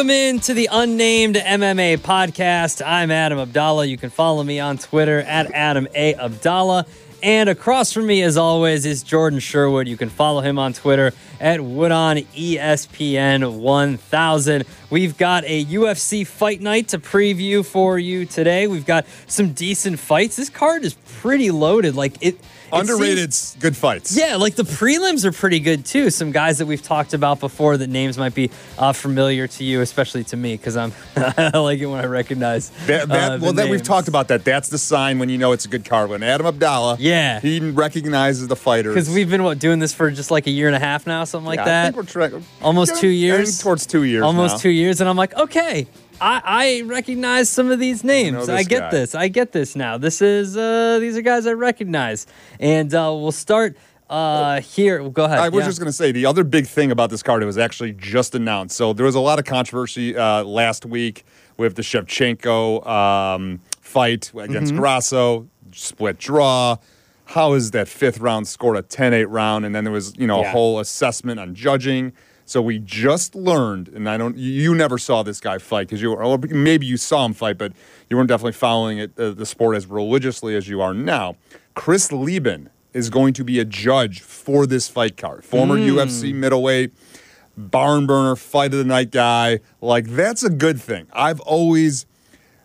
Welcome in to the Unnamed MMA podcast. I'm Adam Abdalla. You can follow me on Twitter at Adam A. Abdalla. And across from me, as always, is Jordan Sherwood. You can follow him on Twitter at Woodon ESPN 1000. We've got a UFC fight night to preview for you today. We've got some decent fights. This card is pretty loaded. Like it. Underrated, seems- good fights. yeah, like the prelims are pretty good too. Some guys that we've talked about before that names might be uh, familiar to you, especially to me, because I'm I like it when I recognize. That, that, uh, well, then we've talked about that. That's the sign when you know it's a good card. When Adam Abdalla, Yeah. he recognizes the fighters. because we've been what doing this for just like a year and a half now, something like Yeah, I that. think we're tra- Almost getting- two years? towards two years. Almost now. two years, and I'm like, okay, I, I recognize some of these names. this I get guy. this. I get this now. This is uh, these are guys I recognize, and uh, we'll start uh, here. Go ahead. I was Yeah. just going to say the other big thing about this card it was actually just announced. So there was a lot of controversy uh, last week with the Shevchenko um, fight against Mm-hmm. Grasso, split draw. How is that fifth round scored a 10-8 round? And then there was you know Yeah. a whole assessment on judging. So we just learned, and I don't. You never saw this guy fight because you, were, maybe you saw him fight, but you weren't definitely following it, uh, the sport as religiously as you are now. Chris Leben is going to be a judge for this fight card. Former UFC middleweight, barn burner, fight of the night guy. Like that's a good thing. I've always,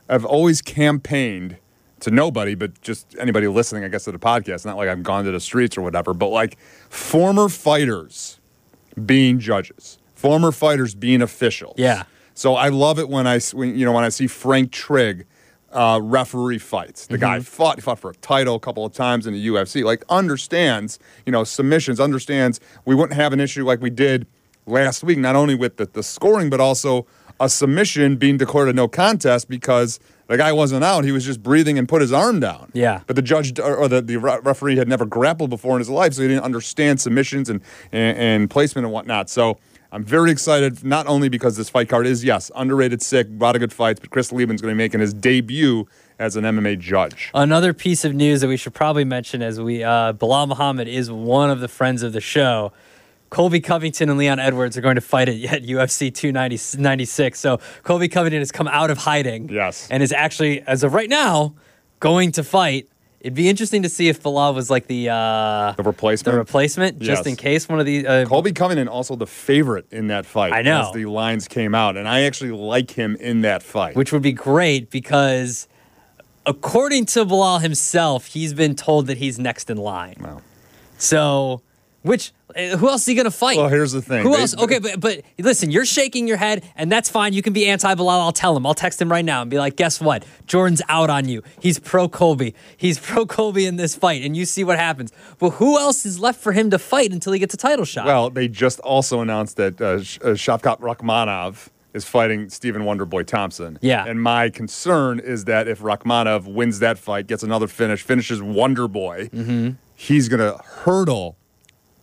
I've always campaigned to nobody, but just anybody listening, I guess, to the podcast. Not like I've gone to the streets or whatever, but like former fighters being judges, former fighters being officials. Yeah. So I love it when I when, you know when I see Frank Trigg uh, referee fights. The Mm-hmm. guy fought fought for a title a couple of times in the UFC. Like understands you know submissions. Understands we wouldn't have an issue like we did last week. Not only with the, the scoring, but also a submission being declared a no contest because the guy wasn't out. He was just breathing and put his arm down. Yeah. But the judge or, the, the referee had never grappled before in his life, so he didn't understand submissions and, and, and placement and whatnot. So I'm very excited, not only because this fight card is, yes, underrated, sick, a lot of good fights, but Chris Leben's going to be making his debut as an MMA judge. Another piece of news that we should probably mention as we uh, Bilal Muhammad is one of the friends of the show. Colby Covington and Leon Edwards are going to fight at, at UFC 296. So Colby Covington has come out of hiding. Yes. And is actually, as of right now, going to fight. It'd be interesting to see if Bilal was like the uh, The replacement. the replacement, just Yes. in case one of these. Uh, Colby Covington also the favorite in that fight. I know. As the lines came out, and I actually like him in that fight. which would be great because, according to Bilal himself, he's been told that he's next in line. Wow. So, which uh, who else is he gonna fight? Well, here's the thing. Who They- else? Okay, but but listen, you're shaking your head, and that's fine. You can be anti Bilal. I'll tell him. I'll text him right now and be like, guess what? Jordan's out on you. He's pro Colby. He's pro Colby in this fight, and you see what happens. But who else is left for him to fight until he gets a title shot? Well, they just also announced that uh, uh, Shavkat Rakhmonov is fighting Stephen Wonderboy Thompson. Yeah. And my concern is that if Rakhmonov wins that fight, gets another finish, finishes Wonderboy, Mm-hmm. he's going to hurdle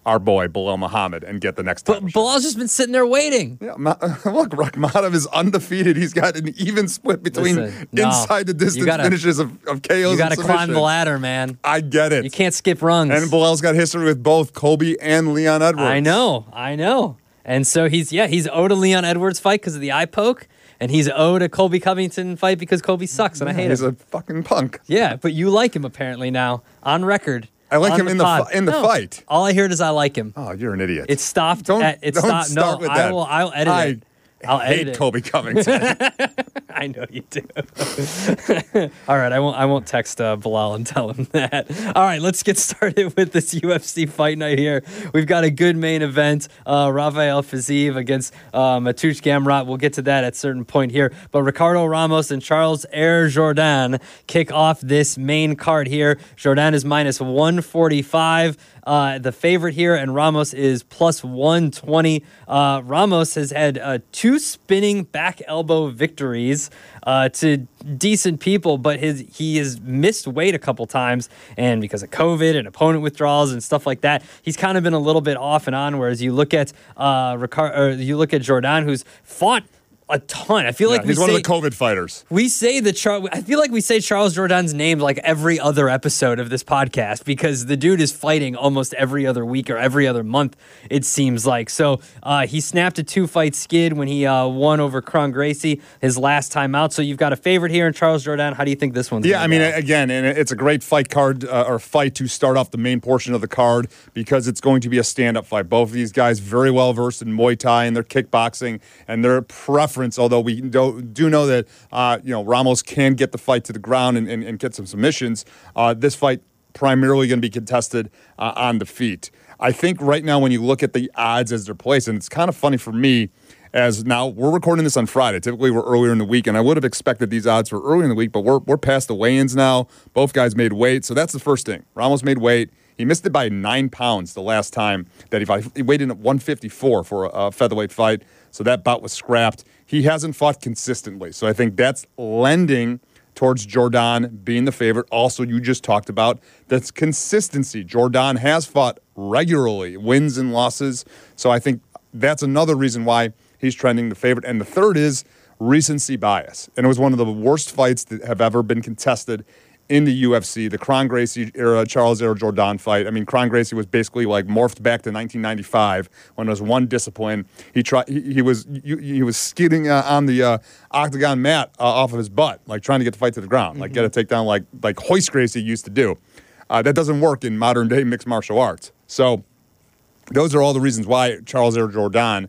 our boy Bilal Muhammad and get the next but title shot. Bilal's just been sitting there waiting. Yeah, Ma- look, Rakhmonov is undefeated. He's got an even split between Listen, no. inside the distance gotta- finishes of, of KOs. You got to climb the ladder, man. I get it. You can't skip rungs. And Bilal's got history with both Colby and Leon Edwards. I know, I know. And so he's yeah, he's owed a Leon Edwards fight because of the eye poke, and he's owed a Colby Covington fight because Colby sucks and I hate He's him. He's a fucking punk. yeah, but you like him apparently now on record. I like him in the pod. fi- in the No, fight. All I heard is I like him. Oh, you're an idiot. It stopped. Don't- at, it don't stopped. start no, with I that. will. I'll edit I it. I'll edit hate it. Colby Covington. I know you do. All right, I won't. I won't text uh, Bilal and tell him that. All right, let's get started with this UFC fight night here. We've got a good main event. Uh, Rafael Fiziev against uh, Mateusz Gamrot. We'll get to that at a certain point here. But Ricardo Ramos and Charles Air Jordan kick off this main card here. Jordan is minus 145. Uh, the favorite here, and Ramos is plus 120. Uh, Ramos has had uh, two spinning back elbow victories uh, to decent people, but his he has missed weight a couple times, and because of COVID and opponent withdrawals and stuff like that, he's kind of been a little bit off and on. Whereas you look at uh, Ricard, you look at Jordan, who's fought a ton. I feel Yeah, like he's one say, of the COVID fighters. we say the Char- I feel like we say Charles Jordan's name like every other episode of this podcast because the dude is fighting almost every other week or every other month. It seems like so. Uh, he snapped a two fight skid when he uh, won over Kron Gracie his last time out. So you've got a favorite here in Charles Jordan. How do you think this one's? Yeah, I mean, go? again, and it's a great fight card uh, or fight to start off the main portion of the card because it's going to be a stand-up fight. Both of these guys very well versed in Muay Thai and their kickboxing and their preference. Although we do, do know that uh, you know Ramos can get the fight to the ground and, and, and get some submissions. Uh, this fight primarily going to be contested uh, on the feet. I think right now when you look at the odds as they're placed, and it's kind of funny for me as now we're recording this on Friday. Typically, we're earlier in the week, and I would have expected these odds were earlier in the week, but we're, we're past the weigh ins now. Both guys made weight, so that's the first thing. Ramos made weight. He missed it by nine pounds the last time that he. He weighed in at 154 for a featherweight fight, so that bout was scrapped. He hasn't fought consistently, so I think that's lending towards Jordan being the favorite. Also, you just talked about that's consistency. Jordan has fought regularly, wins and losses. So I think that's another reason why he's trending the favorite. And the third is recency bias. And it was one of the worst fights that have ever been contested in the UFC, the Kron Gracie era, Charles era Jordan fight. I mean, Kron Gracie was basically like morphed back to 1995 when it was one discipline. He tried, he, he was he, he was skidding uh, on the uh, octagon mat uh, off of his butt, like trying to get the fight to the ground, like get a takedown, like like Royce Gracie used to do. Uh, that doesn't work in modern day mixed martial arts. So those are all the reasons why Charles Air Jordan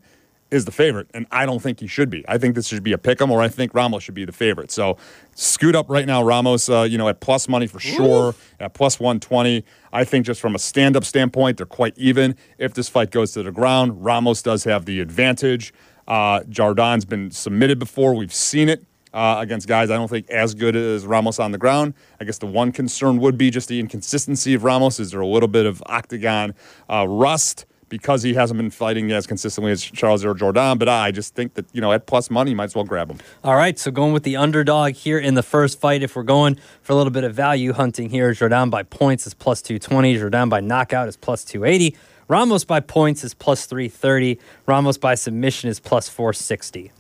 is the favorite, and I don't think he should be. I think this should be a pick 'em, or I think Ramos should be the favorite. So scoot up right now, Ramos. Uh, you know, at plus money for sure, at plus one twenty. I think just from a stand up standpoint, they're quite even. If this fight goes to the ground, Ramos does have the advantage. Uh, Jordan's been submitted before. We've seen it. Uh, against guys I don't think as good as Ramos on the ground. I guess the one concern would be just the inconsistency of Ramos. Is there a little bit of octagon uh, rust because he hasn't been fighting as consistently as Charles or Jordan? But I just think that you know at plus money, you might as well grab him. All right, so going with the underdog here in the first fight. If we're going for a little bit of value hunting here, Jordan by points is plus 220, Jordan by knockout is plus 280, Ramos by points is plus 330, Ramos by submission is plus 460.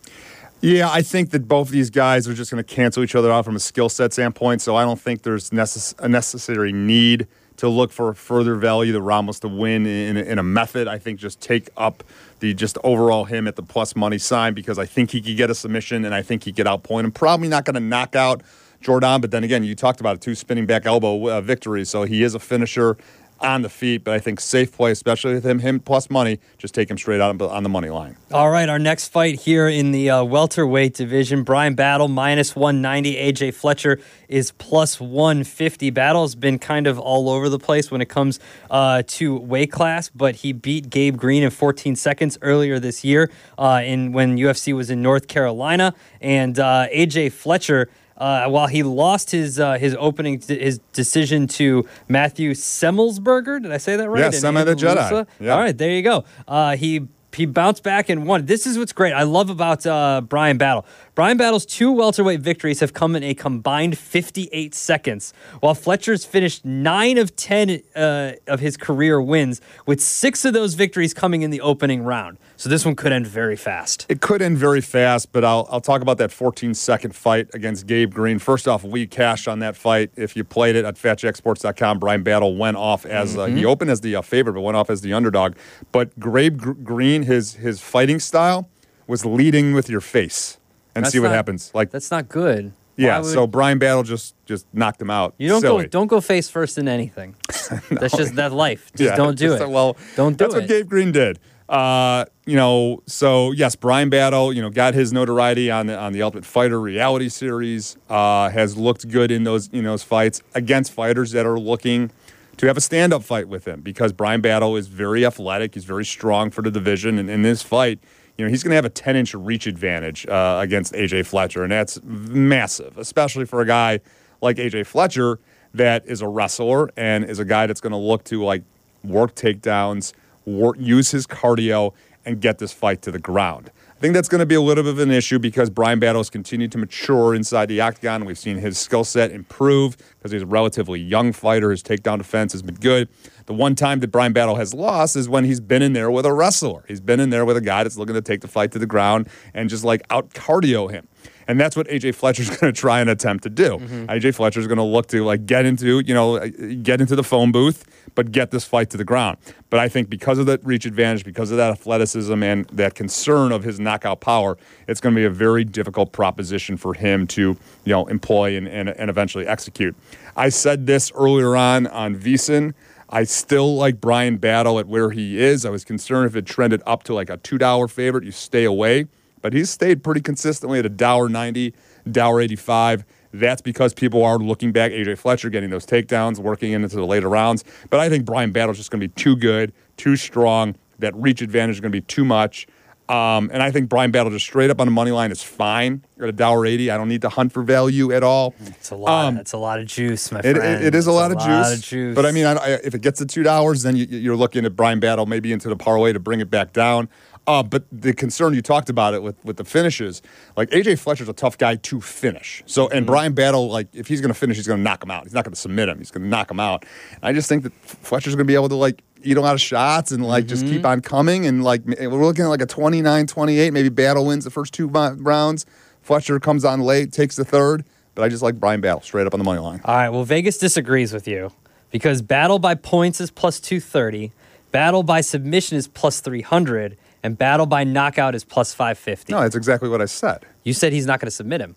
Yeah, I think that both of these guys are just going to cancel each other out from a skill set standpoint. So I don't think there's necess- a necessary need to look for further value to Ramos to win in, in a method. I think just take up the just overall him at the plus money sign because I think he could get a submission and I think he could outpoint him. Probably not going to knock out Jordan, but then again, you talked about it, two spinning back elbow uh, victories. So he is a finisher on the feet, but I think safe play, especially with him, him plus money, just take him straight out on the money line. All right, our next fight here in the uh, welterweight division, Brian Battle minus 190, AJ Fletcher is plus 150. Battle's been kind of all over the place when it comes uh, to weight class, but he beat Gabe Green in 14 seconds earlier this year uh, in when UFC was in North Carolina, and uh, AJ Fletcher. Uh, while he lost his uh, his opening his decision to Matthew Semelsberger, did I say that right? Yeah, Semi the Jedi. Yeah. All right, there you go. Uh, he he bounced back and won. This is what's great. I love about uh, Brian Battle. Brian Battle's two welterweight victories have come in a combined 58 seconds, while Fletcher's finished nine of 10 uh, of his career wins, with six of those victories coming in the opening round. So this one could end very fast. It could end very fast, but I'll, I'll talk about that 14 second fight against Gabe Green. First off, we cashed on that fight. If you played it at fatjacksports.com, Brian Battle went off as uh, he opened as the uh, favorite, but went off as the underdog. But Gabe Gr- Green, his his fighting style was leading with your face and That's see what not- happens. Like That's not good. yeah, would- so Brian Battle just just knocked him out. you don't Silly. go don't go face first in anything. That's just that life. Just Yeah, don't do just, it. Well, don't do that's it. That's what Gabe Green did. Uh, you know, so yes, Brian Battle, you know, got his notoriety on the on the Ultimate Fighter reality series. Uh, has looked good in those in those fights against fighters that are looking to have a stand up fight with him because Brian Battle is very athletic. He's very strong for the division, and in this fight. You know, he's going to have a 10 inch reach advantage uh, against AJ Fletcher, and that's massive, especially for a guy like AJ Fletcher that is a wrestler and is a guy that's going to look to like work takedowns, work, use his cardio, and get this fight to the ground. Think that's going to be a little bit of an issue because Brian Battle has continued to mature inside the octagon. We've seen his skill set improve because he's a relatively young fighter. His takedown defense has been good. The one time that Brian Battle has lost is when he's been in there with a wrestler. He's been in there with a guy that's looking to take the fight to the ground and just like out cardio him. And that's what AJ Fletcher's going to try and attempt to do. Mm-hmm. AJ Fletcher's going to look to like get into, you know, get into the phone booth, but get this fight to the ground. But I think because of that reach advantage, because of that athleticism and that concern of his knockout power, it's going to be a very difficult proposition for him to, you know, employ and, and, and eventually execute. I said this earlier on on VSiN. I still like Brian Battle at where he is. I was concerned if it trended up to like a $2 favorite, you stay away. But he's stayed pretty consistently at a dollar ninety, dollar eighty-five. That's because people are looking back. AJ Fletcher getting those takedowns, working into the later rounds. But I think Brian Battle's just going to be too good, too strong. That reach advantage is going to be too much. Um, and I think Brian Battle just straight up on the money line is fine at a dollar eighty. I don't need to hunt for value at all. It's a lot. Um, it's a lot of juice, my friend. it, it is a, lot, a of lot, juice, of juice. But I mean, I, I, if it gets to two dollars, then you, are looking at Brian Battle maybe into the parlay to bring it back down. Uh, but the concern you talked about it with, with the finishes, like AJ Fletcher's a tough guy to finish. So, and mm-hmm. Brian Battle, like if he's going to finish, he's going to knock him out. He's not going to submit him. He's going to knock him out. And I just think that Fletcher's going to be able to like eat a lot of shots and like mm-hmm. just keep mm-hmm. on coming. And like we're looking at like a 29 28. Maybe Battle wins the first two rounds. Fletcher comes on late, takes the third. But I just like Brian Battle straight up on the money line. All right. Well, Vegas disagrees with you because Battle by points is plus 230, Battle by submission is plus 300 and battle by knockout is plus 550. No, that's exactly what I said. You said he's not going to submit him.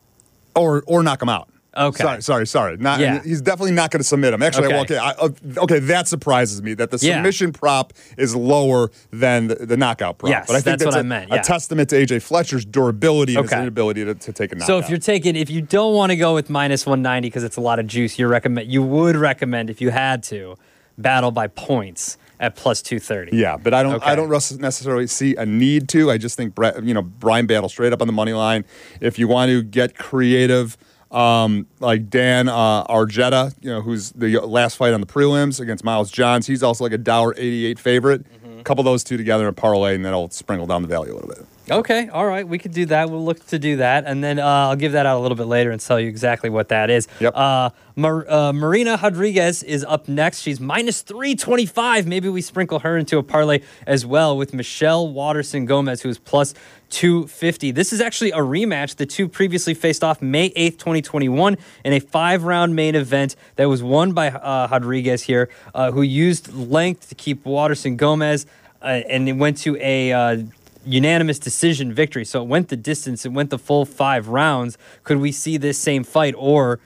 Or or knock him out. Okay. Sorry, sorry, sorry. Not, yeah. He's definitely not going to submit him. Actually, okay, okay, I, uh, okay, that surprises me that the submission yeah. prop is lower than the, the knockout prop. Yes, but I think that's, that's what a, I meant. Yeah. A testament to AJ Fletcher's durability and okay. his inability to, to take a knockout. So if you're taking, if you don't want to go with minus 190 because it's a lot of juice, you recommend, you would recommend if you had to, battle by points at plus 230. Yeah, but I don't okay. I don't necessarily see a need to. I just think you know Brian Battle straight up on the money line. If you want to get creative um, like Dan uh, Argueta, you know, who's the last fight on the prelims against Miles Johns. He's also like a dollar eighty-eight favorite. Mm-hmm. Couple those two together in a parlay, and that'll sprinkle down the value a little bit. Okay, all right, we could do that. We'll look to do that, and then uh, I'll give that out a little bit later and tell you exactly what that is. Yep. Uh, Mar- uh, Marina Rodriguez is up next. She's minus three twenty five. Maybe we sprinkle her into a parlay as well with Michelle Waterson Gomez, who is plus two fifty. This is actually a rematch. The two previously faced off May eighth, twenty twenty one, in a five round main event that was won by uh, Rodriguez here, uh, who used length to keep Waterson Gomez. Uh, and it went to a uh, unanimous decision victory. So it went the distance, it went the full five rounds. Could we see this same fight or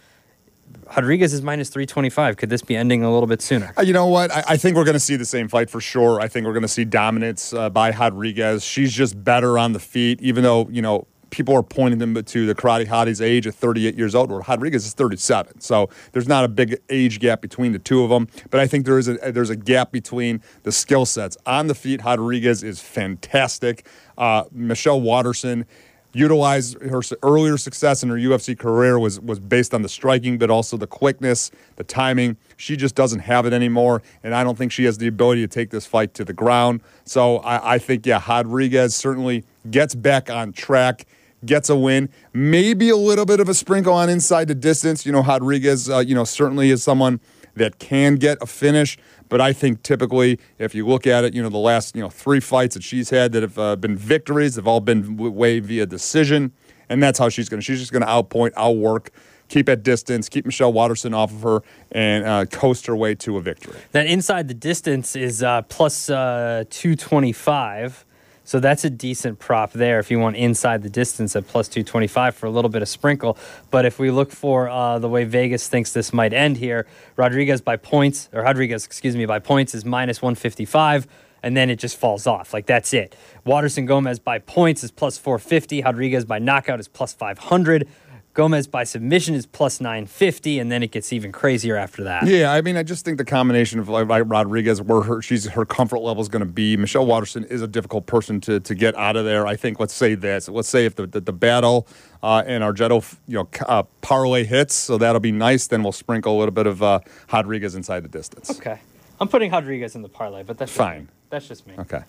Rodriguez is minus 325. Could this be ending a little bit sooner? Uh, you know what? I, I think we're going to see the same fight for sure. I think we're going to see dominance uh, by Rodriguez. She's just better on the feet, even though, you know, people are pointing them to the Karate Hottie's age at 38 years old, where Rodriguez is 37. So there's not a big age gap between the two of them. But I think there is a there's a gap between the skill sets. On the feet, Rodriguez is fantastic. Uh, Michelle Waterson utilized her earlier success in her UFC career was was based on the striking, but also the quickness, the timing. She just doesn't have it anymore, and I don't think she has the ability to take this fight to the ground. So I, I think yeah, Rodriguez certainly gets back on track gets a win. Maybe a little bit of a sprinkle on inside the distance. You know, Rodriguez, uh, you know, certainly is someone that can get a finish. But I think typically, if you look at it, you know, the last you know three fights that she's had that have uh, been victories have all been way via decision, and that's how she's going to. She's just going to outpoint, outwork, keep at distance, keep Michelle Waterson off of her, and uh, coast her way to a victory. That inside the distance is uh, plus uh, two twenty five. So that's a decent prop there if you want inside the distance at plus 225 for a little bit of sprinkle. But if we look for uh, the way Vegas thinks this might end here, Rodriguez by points, or Rodriguez, excuse me, by points is minus 155 and then it just falls off. Like that's it. Waterson Gomez by points is plus 450. Rodriguez by knockout is plus 500. Gomez by submission is plus 950, and then it gets even crazier after that. Yeah, I mean, I just think the combination of like, Rodriguez, where her she's her comfort level is going to be. Michelle Waterson is a difficult person to, to get out of there. I think. Let's say this. Let's say if the the, the battle uh, and Argueta, you know, uh, parlay hits, so that'll be nice. Then we'll sprinkle a little bit of uh, Rodriguez inside the distance. Okay, I'm putting Rodriguez in the parlay, but that's fine. That's just me. Okay.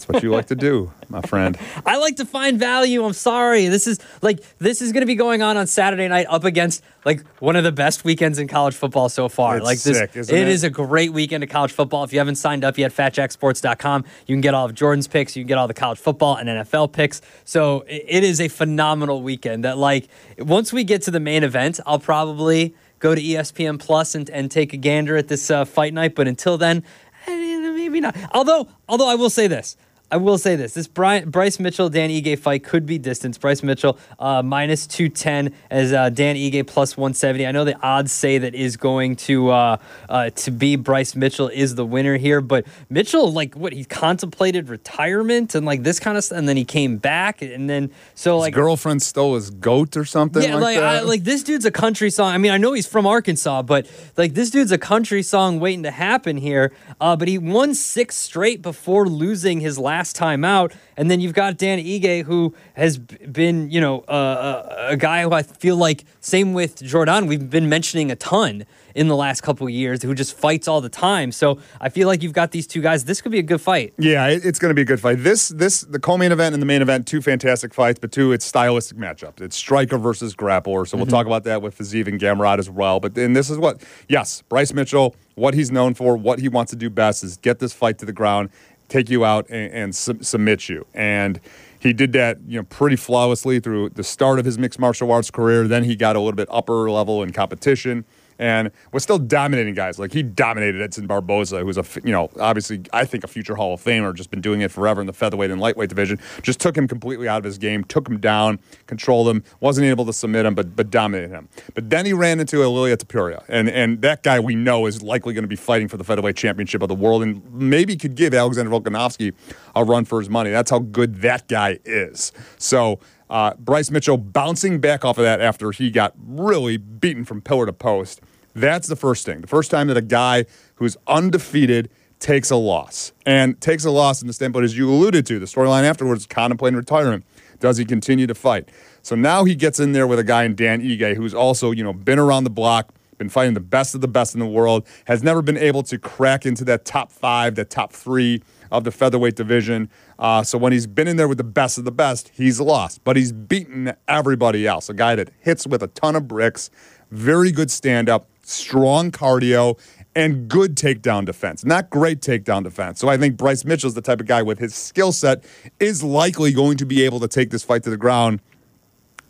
That's what you like to do, my friend. I like to find value. I'm sorry. This is like this is going to be going on on Saturday night up against like one of the best weekends in college football so far. It's like this, sick, it it? is a great weekend of college football. If you haven't signed up yet, FatJackSports.com. You can get all of Jordan's picks. You can get all the college football and NFL picks. So it is a phenomenal weekend. That like once we get to the main event, I'll probably go to ESPN Plus and, and take a gander at this uh, fight night. But until then, eh, maybe not. Although, although I will say this. I will say this: this Brian, Bryce Mitchell Dan Ige fight could be distance. Bryce Mitchell uh, minus two ten as uh, Dan Ige plus one seventy. I know the odds say that is going to uh, uh, to be Bryce Mitchell is the winner here, but Mitchell like what he contemplated retirement and like this kind of stuff, and then he came back, and then so His like girlfriend stole his goat or something yeah, like, like that. I, like this dude's a country song. I mean, I know he's from Arkansas, but like this dude's a country song waiting to happen here. Uh, but he won six straight before losing his last time out, and then you've got Dan Ige, who has been, you know, uh, a, a guy who I feel like same with Jordan. We've been mentioning a ton in the last couple of years, who just fights all the time. So I feel like you've got these two guys. This could be a good fight. Yeah, it's going to be a good fight. This, this, the co-main event and the main event, two fantastic fights, but two, it's stylistic matchups. It's striker versus grappler. So we'll talk about that with Fiziev and Gamrot as well. But then this is what, yes, Bryce Mitchell, what he's known for, what he wants to do best is get this fight to the ground, take you out, and, and sub- submit you. And he did that, you know, pretty flawlessly through the start of his mixed martial arts career. Then he got a little bit upper level in competition and was still dominating guys. Like he dominated Edson Barboza, who's a you know obviously I think a future Hall of Famer, just been doing it forever in the featherweight and lightweight division. Just took him completely out of his game, took him down, controlled him, wasn't able to submit him, but but dominated him. But then he ran into Ilia Topuria, and and that guy we know is likely going to be fighting for the featherweight championship of the world, and maybe could give Alexander Volkanovski a run for his money. That's how good that guy is. So. Uh, Bryce Mitchell bouncing back off of that after he got really beaten from pillar to post. That's the first thing. The first time that a guy who's undefeated takes a loss and takes a loss in the standpoint, as you alluded to, the storyline afterwards, contemplating retirement. Does he continue to fight? So now he gets in there with a guy in Dan Ige, who's also, you know, been around the block, been fighting the best of the best in the world, has never been able to crack into that top five, that top three of the featherweight division. Uh, so when he's been in there with the best of the best, he's lost, but he's beaten everybody else. A guy that hits with a ton of bricks, very good stand up, strong cardio, and good takedown defense. Not great takedown defense. So I think Bryce Mitchell's the type of guy with his skill set is likely going to be able to take this fight to the ground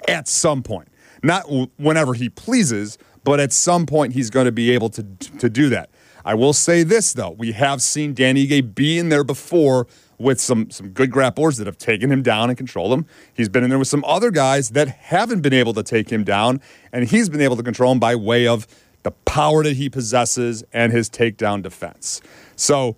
at some point. Not whenever he pleases, but at some point he's going to be able to to do that. I will say this though, we have seen Danny Ige be in there before with some some good grapplers that have taken him down and controlled him. He's been in there with some other guys that haven't been able to take him down, and he's been able to control him by way of the power that he possesses and his takedown defense. So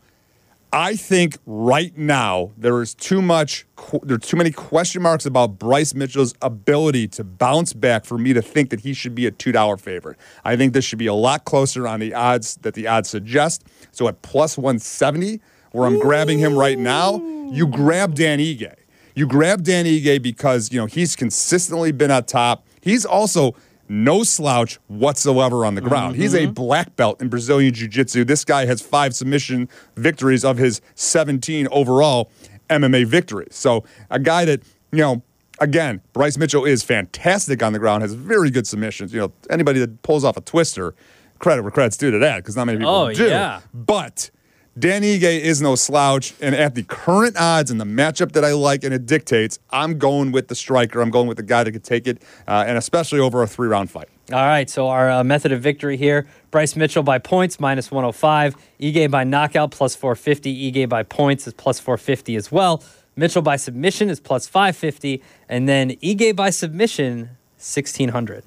I think right now there is too much. There are too many question marks about Bryce Mitchell's ability to bounce back for me to think that he should be a two dollar favorite. I think this should be a lot closer on the odds that the odds suggest. So at plus one seventy, where I'm grabbing him right now, you grab Dan Ige. You grab Dan Ige because you know he's consistently been at top. He's also no slouch whatsoever on the ground. He's a mm-hmm. black belt in Brazilian Jiu Jitsu. This guy has five submission victories of his 17 overall MMA victories. So, a guy that, you know, again, Bryce Mitchell is fantastic on the ground, has very good submissions. You know, anybody that pulls off a twister, credit where credit's due to that because not many people Oh, do. yeah. But Dan Ige is no slouch, and at the current odds and the matchup that I like and it dictates, I'm going with the striker. I'm going with the guy that could take it, uh, and especially over a three round fight. All right, so our uh, method of victory here Bryce Mitchell by points, minus 105. Ige by knockout, plus 450. Ige by points is plus 450 as well. Mitchell by submission is plus 550. And then Ige by submission, 1600.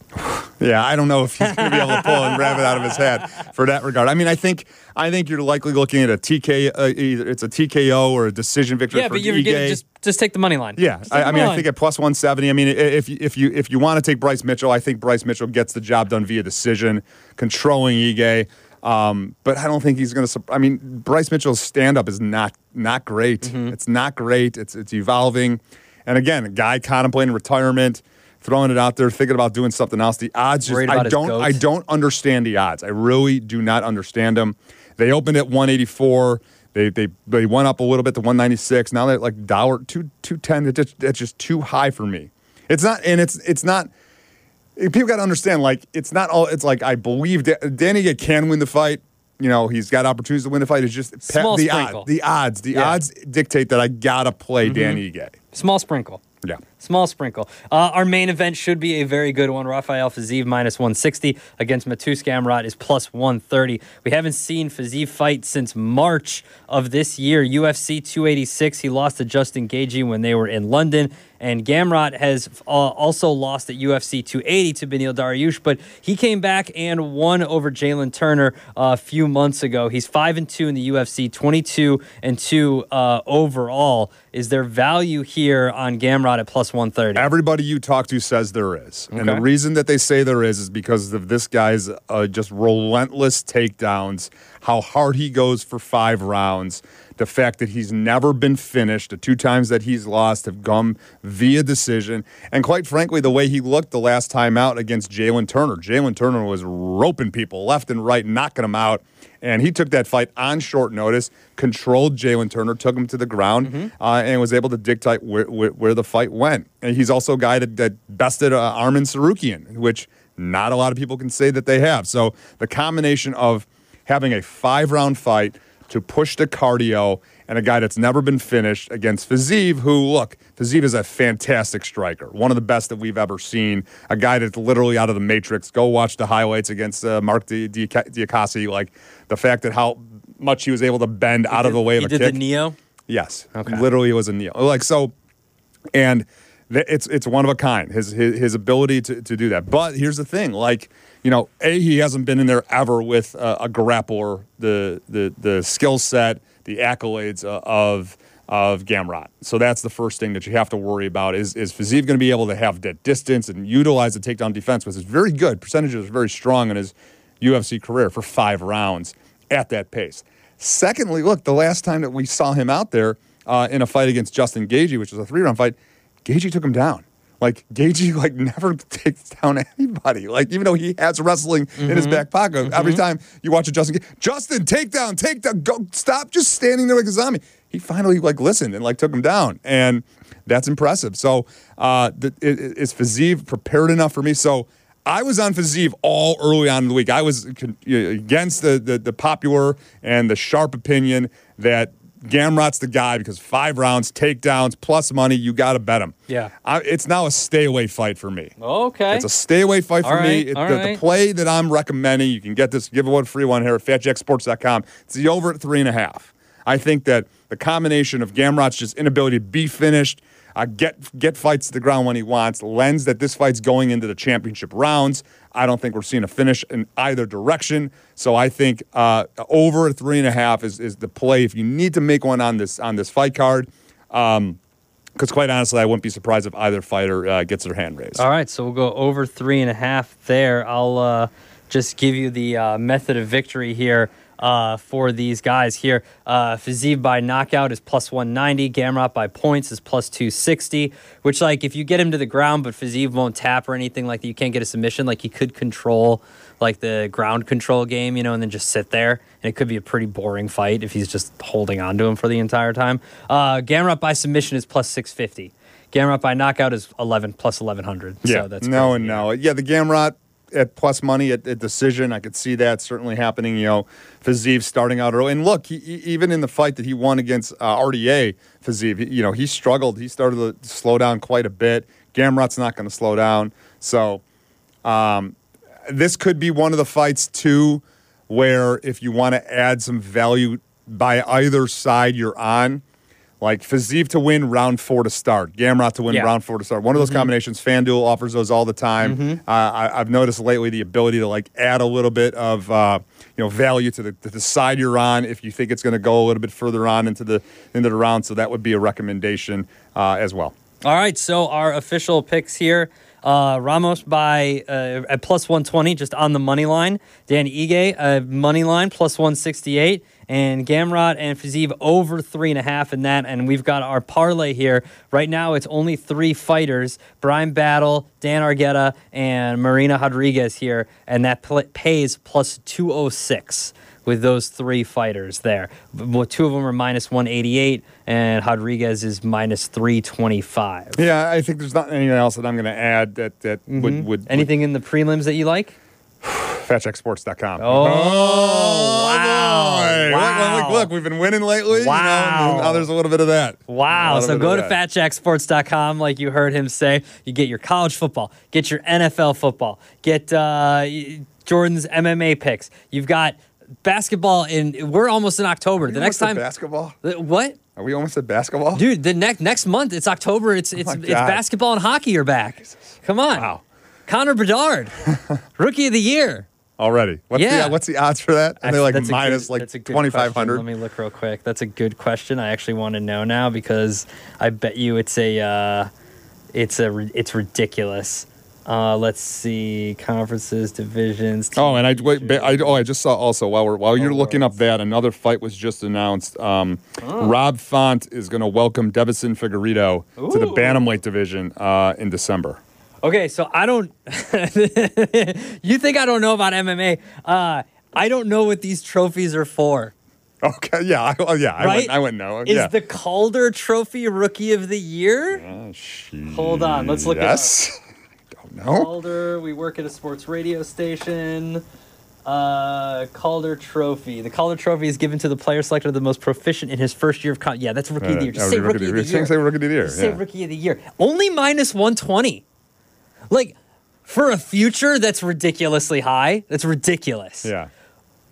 Yeah, I don't know if he's going to be able to pull and grab it out of his head for that regard. I mean, I think I think you're likely looking at a TK, uh, either it's a TKO or a decision victory Yeah, for but you're getting just just take the money line. Yeah, I, I mean, I think at plus one seventy. I mean, if you- if you if you want to take Bryce Mitchell, I think Bryce Mitchell gets the job done via decision, controlling Ige. Um, but I don't think he's going to. I mean, Bryce Mitchell's stand up is not not great. Mm-hmm. It's not great. It's it's evolving, and again, a guy contemplating retirement, throwing it out there, thinking about doing something else. The odds just I don't? I don't understand the odds. I really do not understand them. They opened at 184. They they they went up a little bit to 196. Now they're like dollar two two ten. It's just, too high for me. It's not, and it's it's not. People got to understand, like it's not all. It's like I believe Da- Danny can win the fight. You know, he's got opportunities to win the fight. It's just Small the sprinkle. odds. The odds. The Yeah. Mm-hmm. odds dictate that I gotta play Danny Ige. Small sprinkle. Yeah. Small sprinkle. Uh, our main event should be a very good one. Rafael Fiziev minus 160 against Mateusz Gamrot is plus 130. We haven't seen Fiziev fight since March of this year. UFC 286. He lost to Justin Gaethje when they were in London. And Gamrot has uh, also lost at UFC 280 to Beneil Dariush, but he came back and won over Jalen Turner uh, a few months ago. He's five and two in the UFC, 22 and two uh, overall. Is there value here on Gamrot at plus 130? Everybody you talk to says there is. And the reason that they say there is is because of this guy's uh, just relentless takedowns, how hard he goes for five rounds, the fact that he's never been finished, the two times that he's lost have gone via decision, and quite frankly, the way he looked the last time out against Jalen Turner. Jalen Turner was roping people left and right, knocking them out. And he took that fight on short notice, controlled Jalen Turner, took him to the ground, uh, and was able to dictate where, where, where the fight went. And he's also a guy that, that bested uh, Arman Tsarukyan, which not a lot of people can say that they have. So the combination of having a five round fight to push the cardio and a guy that's never been finished against Fiziev, who, look, Fiziev is a fantastic striker, one of the best that we've ever seen. A guy that's literally out of the matrix. Go watch the highlights against uh, Mark Di- Di- Diakiese. Like the fact that how much he was able to bend out of the way of he a did kick. the Neo. Yes. Okay. Literally, it was a Neo. Like so, and th- it's it's one of a kind. His his, his ability to, to do that. But here's the thing, like you know, a he hasn't been in there ever with a, a grappler, the the the skill set, the accolades uh, of of Gamrot. So that's the first thing that you have to worry about. Is is Fiziev going to be able to have that distance and utilize the takedown defense, which is very good. Percentages are very strong in his UFC career for five rounds at that pace. Secondly, look, the last time that we saw him out there uh, in a fight against Justin Gaethje, which was a three-round fight, Gaethje took him down. Like Gaethje, like never takes down anybody. Like even though he has wrestling in his back pocket, every time you watch a Justin, Justin, take down, take down, go, stop, just standing there like a zombie. He finally like listened and like took him down, and that's impressive. So, uh, the, i- i- is Fiziev prepared enough for me? So. I was on Fiziev all early on in the week. I was con- against the, the the popular and the sharp opinion that Gamrot's the guy because five rounds, takedowns, plus money, you got to bet him. Yeah. I, it's now a stay away fight for me. Okay. It's a stay away fight for me. It- the, right. the play that I'm recommending, you can get this, give one free one here at fatjacksports.com. It's the over at three and a half. I think that the combination of Gamrot's just inability to be finished, uh, get get fights to the ground when he wants, lends that this fight's going into the championship rounds. I don't think we're seeing a finish in either direction. So I think uh, over three and a half is, is the play. If you need to make one on this on this fight card, because quite honestly, I wouldn't be surprised if either fighter uh, gets their hand raised. All right, so we'll go over three and a half there. I'll uh, just give you the uh, method of victory here uh, for these guys here. Uh, by knockout is plus 190. Gamrot by points is plus 260, which, like, if you get him to the ground, but Fiziev won't tap or anything, like, that, you can't get a submission, like, he could control, like, the ground control game, you know, and then just sit there. And it could be a pretty boring fight if he's just holding on to him for the entire time. Uh, Gamrot by submission is plus 650. Gamrot by knockout is 11 plus 1100. Yeah, So that's no crazy, and no. Yeah, the Gamrot at plus money at, at decision, I could see that certainly happening. You know, Fiziev starting out early, and look, he, even in the fight that he won against uh, RDA, Fiziev, you know, he struggled. He started to slow down quite a bit. Gamrot's not going to slow down, so um, this could be one of the fights too, where if you want to add some value by either side you're on. Like Fiziev to win round four to start, Gamrot to win Yeah. round four to start. One of those combinations. FanDuel offers those all the time. Uh, I, I've noticed lately the ability to like add a little bit of uh, you know value to the, to the side you're on if you think it's going to go a little bit further on into the into the round. So that would be a recommendation uh, as well. All right, so our official picks here. Uh, Ramos by uh, at plus 120, just on the money line. Dan Ige, uh, money line, plus 168. And Gamrot and Fiziev over three and a half in that. And we've got our parlay here. Right now, it's only three fighters Brian Battle, Dan Argueta, and Marina Rodriguez here. And that pl- pays plus 206 with those three fighters there. Well, two of them are minus 188, and Rodriguez is minus 325. Yeah, I think there's not anything else that I'm going to add that that mm-hmm. would would Anything in the prelims that you like? FatJackSports.com. Oh, wow. Boy. Look, Wow. Look, look, we've been winning lately. you know, Wow. now there's a little bit of that. Wow. So go to fatjacksports.com, like you heard him say. You get your college football, get your NFL football, get uh, Jordan's MMA picks. You've got basketball in, we're almost in October. The next time. basketball. What? Are we almost at basketball? Dude, the next next month, it's October. It's it's Oh it's basketball and hockey are back. Come on. Wow. Connor Bedard, rookie of the year. Already. What's Yeah. the what's the odds for that? Are they like minus good- like that's a good twenty five hundred? Let me look real quick. That's a good question. I actually want to know now because I bet you it's a uh, it's a it's ridiculous. Uh, let's see conferences, divisions. Oh, and I wait. I, oh, I just saw also while we're while you're Oh, looking up that another fight was just announced. Um, Oh. Rob Font is going to welcome Deiveson Figueiredo to the bantamweight division uh, in December. Okay, so I don't. you think I don't know about MMA? Uh, I don't know what these trophies are for. Okay, yeah, I, oh, yeah, I wouldn't, I no, Is yeah. the Calder Trophy Rookie of the Year? Oh, Hold on, let's look it up. yes. Don't know. Calder. We work at a sports radio station. Uh, Calder Trophy. The Calder Trophy is given to the player selected the most proficient in his first year of college. Yeah, that's rookie of the year. Just Uh, say rookie rookie of the year. year. Say rookie of the year, Just say rookie of the year. Only minus 120. Like, for a future, that's ridiculously high. That's ridiculous. Yeah.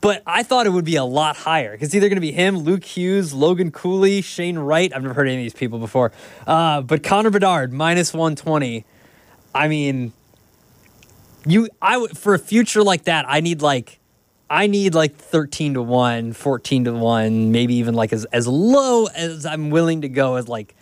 But I thought it would be a lot higher because either going to be him, Luke Hughes, Logan Cooley, Shane Wright. I've never heard any of these people before. Uh, but Connor Bedard minus one twenty. I mean, you I would for a future like that. I need like. I need like 13 to 1, 14 to 1, maybe even like as, as low as I'm willing to go as like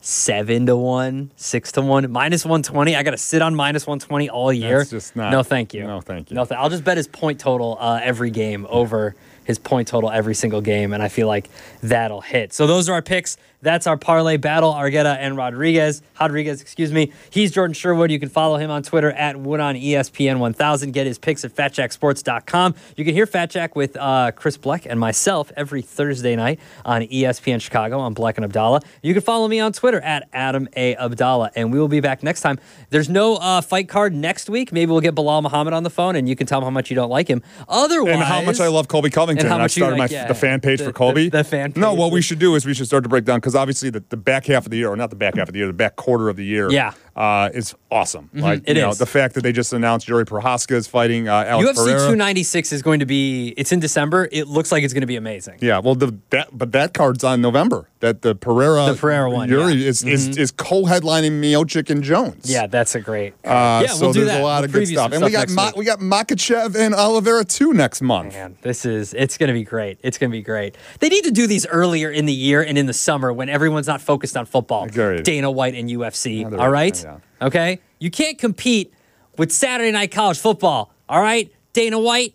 7 to 1, 6 to 1, minus 120. I got to sit on minus 120 all year. That's just not- No, thank you. no, thank you. No, th- I'll just bet his point total uh, every game over his point total every single game, and I feel like that'll hit. So those are our picks. That's our parlay battle, Argueta and Rodriguez. Rodriguez, excuse me. He's Jordan Sherwood. You can follow him on Twitter at Wood on ESPN 1000. Get his picks at fatjacksports.com. You can hear Fat Jack with uh, Chris Bleck and myself every Thursday night on ESPN Chicago on Bleck and Abdalla. You can follow me on Twitter at Adam A. Abdalla, and we will be back next time. There's no uh, fight card next week. Maybe we'll get Bilal Muhammad on the phone, and you can tell him how much you don't like him. Otherwise, And how much I love Colby Covington. And how I much you started like- my yeah, the fan page the- for Colby. the- the fan No, what we should do is we should start to break down because obviously the, the back half of the year, or not the back half of the year, the back quarter of the year, Yeah. Mm-hmm. uh, is awesome. Like it you know, the fact that they just announced Jiri Prochazka is fighting uh, Alex UFC Pereira. 296 is going to be. It's in December. It looks like it's going to be amazing. Yeah, well, the that but that card's on November. That the Pereira, The Pereira one, Yuri yeah. is, is is co-headlining Miocic and Jones. Yeah, that's a great. Uh, yeah, so we'll do there's that. a lot We'll of good stuff, and we got Ma- we got Makhachev and Oliveira too next month. Man, this is it's going to be great. It's going to be great. They need to do these earlier in the year and in the summer when everyone's not focused on football. Agreed. Dana White and UFC. All right? yeah. Okay? You can't compete with Saturday night college football. All right? Dana White,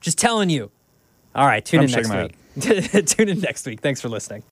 just telling you. All right, tune I'm in next week. tune in next week. Thanks for listening.